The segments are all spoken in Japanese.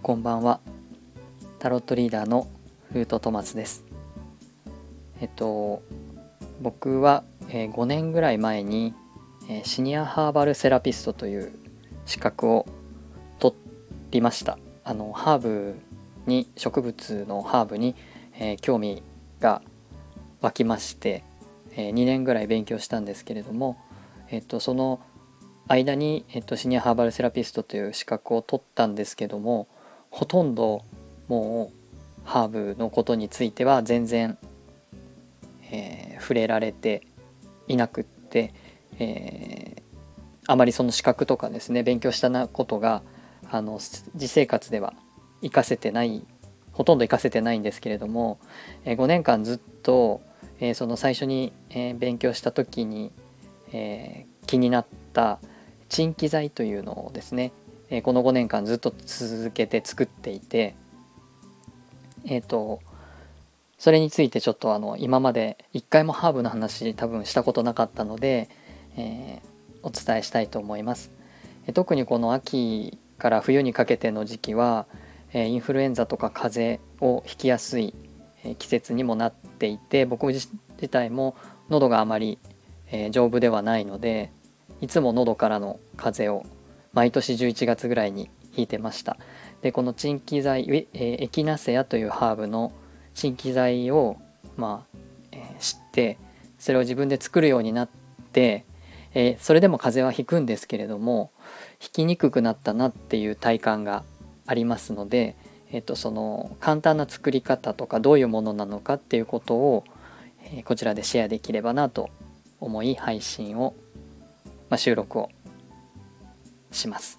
こんばんは。タロットリーダーのフートトマスです。えっと僕は、え、5年ぐらい前に、え、シニアハーバルセラピストという資格を取りました。あのハーブに植物のハーブに、えー、興味が湧きまして、えー、2年ぐらい勉強したんですけれども、えっと、その間に、えっと、シニアハーバルセラピストという資格を取ったんですけどもほとんどもうハーブのことについては全然、えー、触れられていなくって、えー、あまりその資格とかですね勉強したなことがあの実生活では活かせてないほとんど活かせてないんですけれども、えー、5年間ずっと、えー、その最初に、え、勉強した時に、えー、気になった鎮気剤というのをですね、えー、この5年間ずっと続けて作っていてえっ、ー、とそれについてちょっとあの今まで一回もハーブの話多分したことなかったので、えー、お伝えしたいと思います。え特にこの秋から冬にかけての時期はえインフルエンザとか風邪をひきやすい季節にもなっていて僕自体も喉があまりえ丈夫ではないのでいつも喉からの風邪を毎年11月ぐらいに引いてました。でこの鎮気剤エキナセアというハーブの鎮気剤をまあ、え知ってそれを自分で作るようになって、えそれでも風邪はひくんですけれどもひきにくくなったなっていう体感がありますので、えっと、その簡単な作り方とかどういうものなのかっていうことを、えこちらでシェアできればなと思い配信を、まあ、収録をします。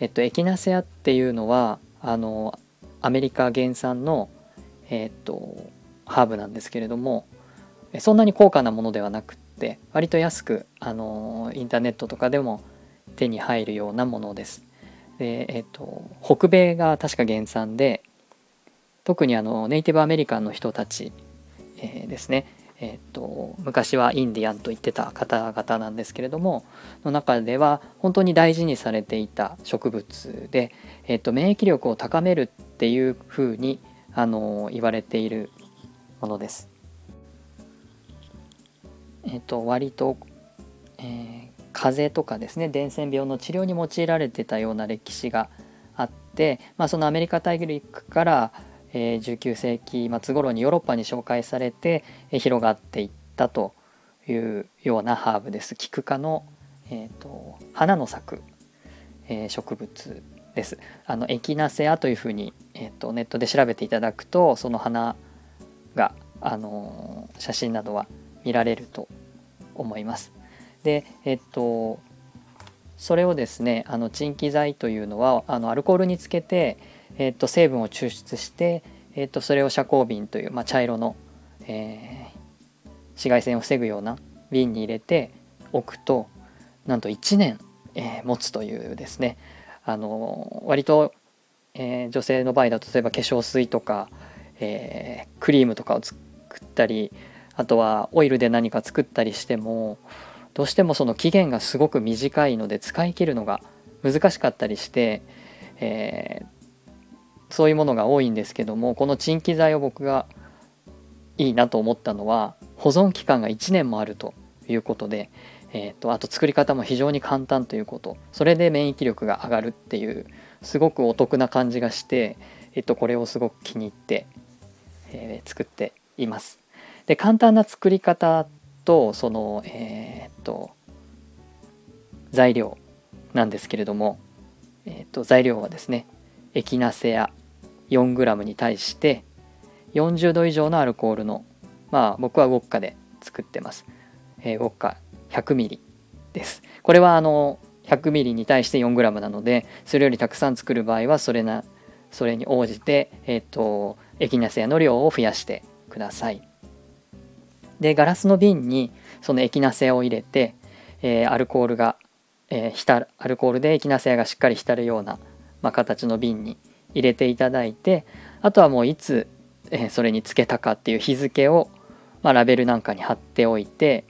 えっと、エキナセアっていうのはあのアメリカ原産の、えっと、ハーブなんですけれどもそんなに高価なものではなくって割と安くあのインターネットとかでも手に入るようなものです。でえっと、北米が確か原産で特にあのネイティブアメリカンの人たち、えー、ですね、えーと、昔はインディアンと言ってた方々なんですけれどもの中では本当に大事にされていた植物で、えーと、免疫力を高めるっていうふうにあの言われているものです。えっ、と割と、えー、風邪とかですね伝染病の治療に用いられてたような歴史があって、まあ、そのアメリカ大陸からえ19世紀末頃にヨーロッパに紹介されて、え広がっていったというようなハーブです。キク科の、えーと、花の咲く、えー、植物です。あのエキナセアというふうに、えーと、ネットで調べていただくとその花が、あのー、写真などは見られると思います。でえっ、ー、とそれをですねあの鎮気剤というのはあのアルコールにつけてえー、と成分を抽出して、えー、とそれを遮光瓶という、まあ、茶色の、えー、紫外線を防ぐような瓶に入れておくとなんと1年、えー、持つというですね。あの割と、えー、女性の場合だと例えば化粧水とか、えー、クリームとかを作ったりあとはオイルで何か作ったりしてもどうしてもその期限がすごく短いので使い切るのが難しかったりして、えー、そういうものが多いんですけどもこの鎮気剤を僕がいいなと思ったのは保存期間が1年もあるということで、えーと、あと作り方も非常に簡単ということそれで免疫力が上がるっていうすごくお得な感じがして、えーと、これをすごく気に入って、えー、作っています。で簡単な作り方とそのえっ、と材料なんですけれども、えーと材料はですねエキナセア 4g に対して40度以上のアルコールのまあ僕はウォッカで作ってます、えー、ウォッカ 100ml です。これはあの 100ml に対して 4g なのでそれよりたくさん作る場合はそれなそれに応じて、えーと、エキナセアの量を増やしてください。でガラスの瓶にそのエキナセアを入れて、えー、アルコールが、えー、浸アルコールでエキナセアがしっかり浸るような、まあ、形の瓶に入れていただいてあとはもういつ、えそれにつけたかっていう日付を、まあ、ラベルなんかに貼っておいて、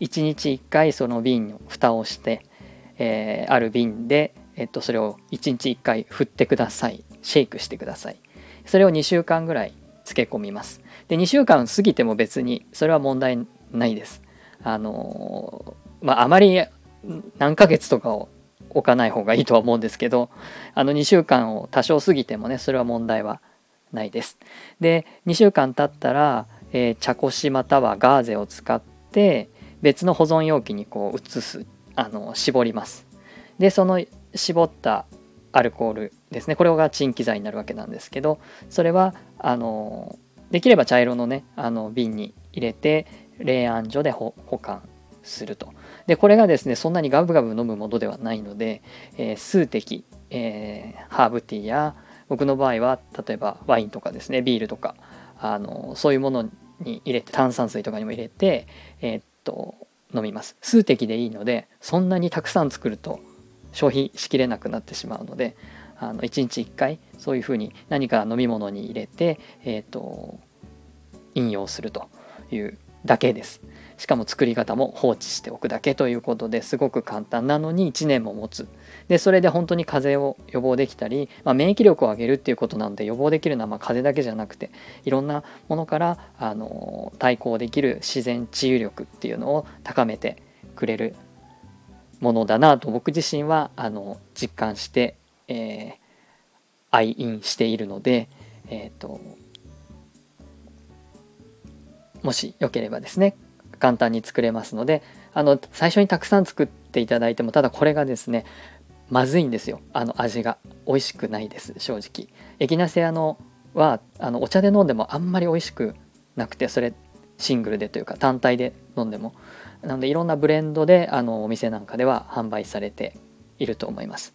1日1回その瓶の蓋をして、えー、ある瓶で、えっと、それを1日1回振ってください。シェイクしてください。それを2週間ぐらい漬け込みます。で2週間過ぎても別にそれは問題ないです。あのー、まああまり何ヶ月とかを置かない方がいいとは思うんですけどあの2週間を多少過ぎてもねそれは問題はないです。で2週間経ったら、えー、茶こしまたはガーゼを使って別の保存容器にこう移すあの絞ります。でその絞ったアルコールですね。これが鎮気剤になるわけなんですけどそれはあのできれば茶色のねあの瓶に入れて冷暗所で保管すると。でこれがですねそんなにガブガブ飲むものではないので、えー、数滴、えー、ハーブティーや僕の場合は例えばワインとかですねビールとかあのそういうものに入れて炭酸水とかにも入れて、えー、っと飲みます。数滴でいいのでそんなにたくさん作ると消費しきれなくなってしまうのであの1日1回そういうふうに何か飲み物に入れて、えーと、飲用するというだけです。しかも作り方も放置しておくだけということですごく簡単なのに1年も持つでそれで本当に風邪を予防できたり、まあ、免疫力を上げるっていうことなので予防できるのはま風邪だけじゃなくていろんなものからあの対抗できる自然治癒力っていうのを高めてくれるものだなと僕自身はあの実感して、えー、愛飲しているので、えーと、もしよければですね簡単に作れますのであの最初にたくさん作っていただいてもただこれがですねまずいんですよ。あの味が。美味しくないです正直。エキナセアのはあのお茶で飲んでもあんまり美味しくなくてそれシングルでというか単体で飲んでも。なのでいろんなブレンドであのお店なんかでは販売されていると思います。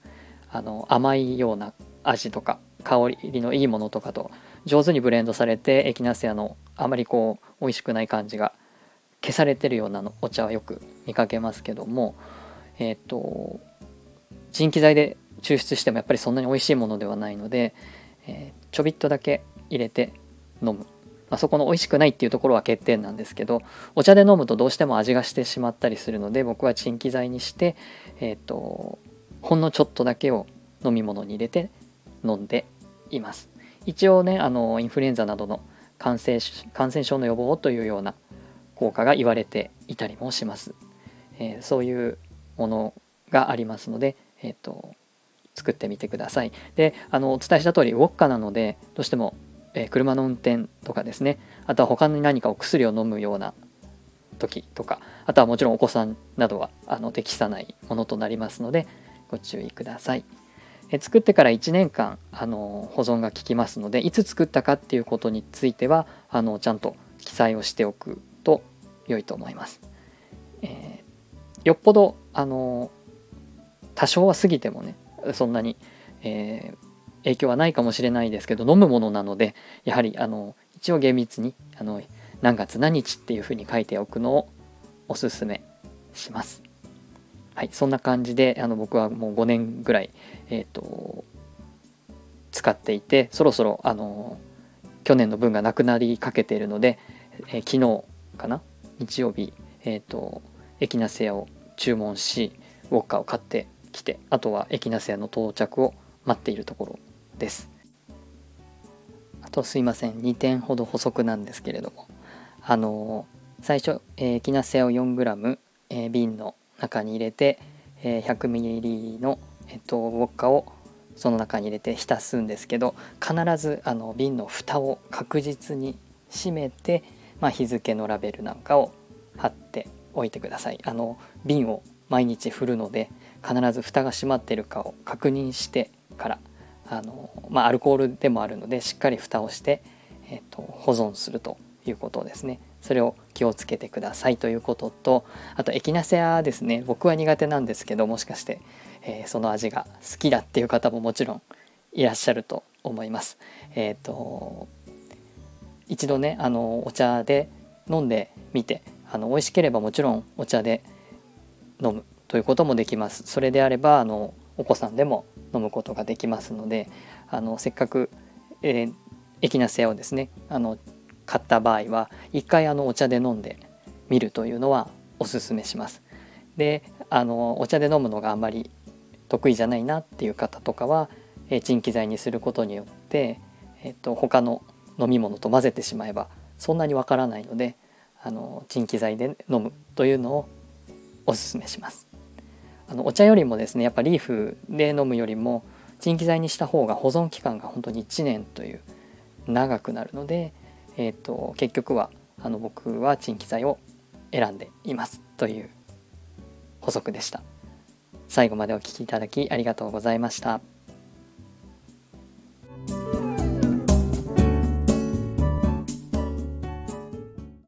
あの甘いような味とか香りのいいものとかと上手にブレンドされてエキナセアのあまりこう美味しくない感じが消されてるようなのお茶はよく見かけますけどもえっ、と人気剤で抽出してもやっぱりそんなに美味しいものではないので、えー、ちょびっとだけ入れて飲む。まあ、そこの美味しくないっていうところは欠点なんですけどお茶で飲むとどうしても味がしてしまったりするので僕はチンキ剤にして、えーと、ほんのちょっとだけを飲み物に入れて飲んでいます。一応ねあのインフルエンザなどの感染感染症の予防というような効果が言われていたりもします、えー、そういうものがありますので、えーと作ってみてください。であのお伝えした通りウォッカなのでどうしてもえ車の運転とかですね。あとは他に何かお薬を飲むような時とかあとはもちろんお子さんなどはあの適さないものとなりますのでご注意ください。え作ってから1年間あの保存が効きますのでいつ作ったかっていうことについてはあのちゃんと記載をしておくと良いと思います。えー、よっぽどあの多少は過ぎてもねそんなに、えー、影響はないかもしれないですけど飲むものなのでやはりあの一応厳密にあの何月何日っていうふうに書いておくのをおすすめします。はい、そんな感じであの僕はもう5年ぐらい、えーと、使っていてそろそろあの去年の分がなくなりかけているので、えー、昨日かな日曜日、えーと、エキナセアを注文しウォッカを買ってきてあとはエキナセアの到着を待っているところです。あとすいません2点ほど補足なんですけれどもあの最初、えー、キナセアを 4g、えー、瓶の中に入れて、えー、100ml の、えっと、ウォッカをその中に入れて浸すんですけど必ずあの瓶の蓋を確実に閉めて、まあ、日付のラベルなんかを貼っておいてください。あの瓶を毎日振るので必ず蓋が閉まってるかを確認してからあの、まあ、アルコールでもあるのでしっかり蓋をして、えーと、保存するということですね。それを気をつけてくださいということとあとエキナセアですね。僕は苦手なんですけどもしかして、えー、その味が好きだっていう方ももちろんいらっしゃると思います。えっ、ー、と一度ねあのお茶で飲んでみてあの美味しければもちろんお茶で飲むということもできます。それであればあのお子さんでも飲むことができますのであのせっかく、えー、エキナセアをですねあの買った場合は一回あのお茶で飲んでみるというのはおすすめします。であのお茶で飲むのがあんまり得意じゃないなっていう方とかは、え、鎮気剤にすることによって、えーと、他の飲み物と混ぜてしまえばそんなにわからないのであの鎮気剤で飲むというのをおすすめします。あのお茶よりもですねやっぱリーフで飲むよりも鎮気剤にした方が保存期間が本当に1年という長くなるので、えーと、結局はあの僕は鎮気剤を選んでいますという補足でした。最後までお聴きいただきありがとうございました。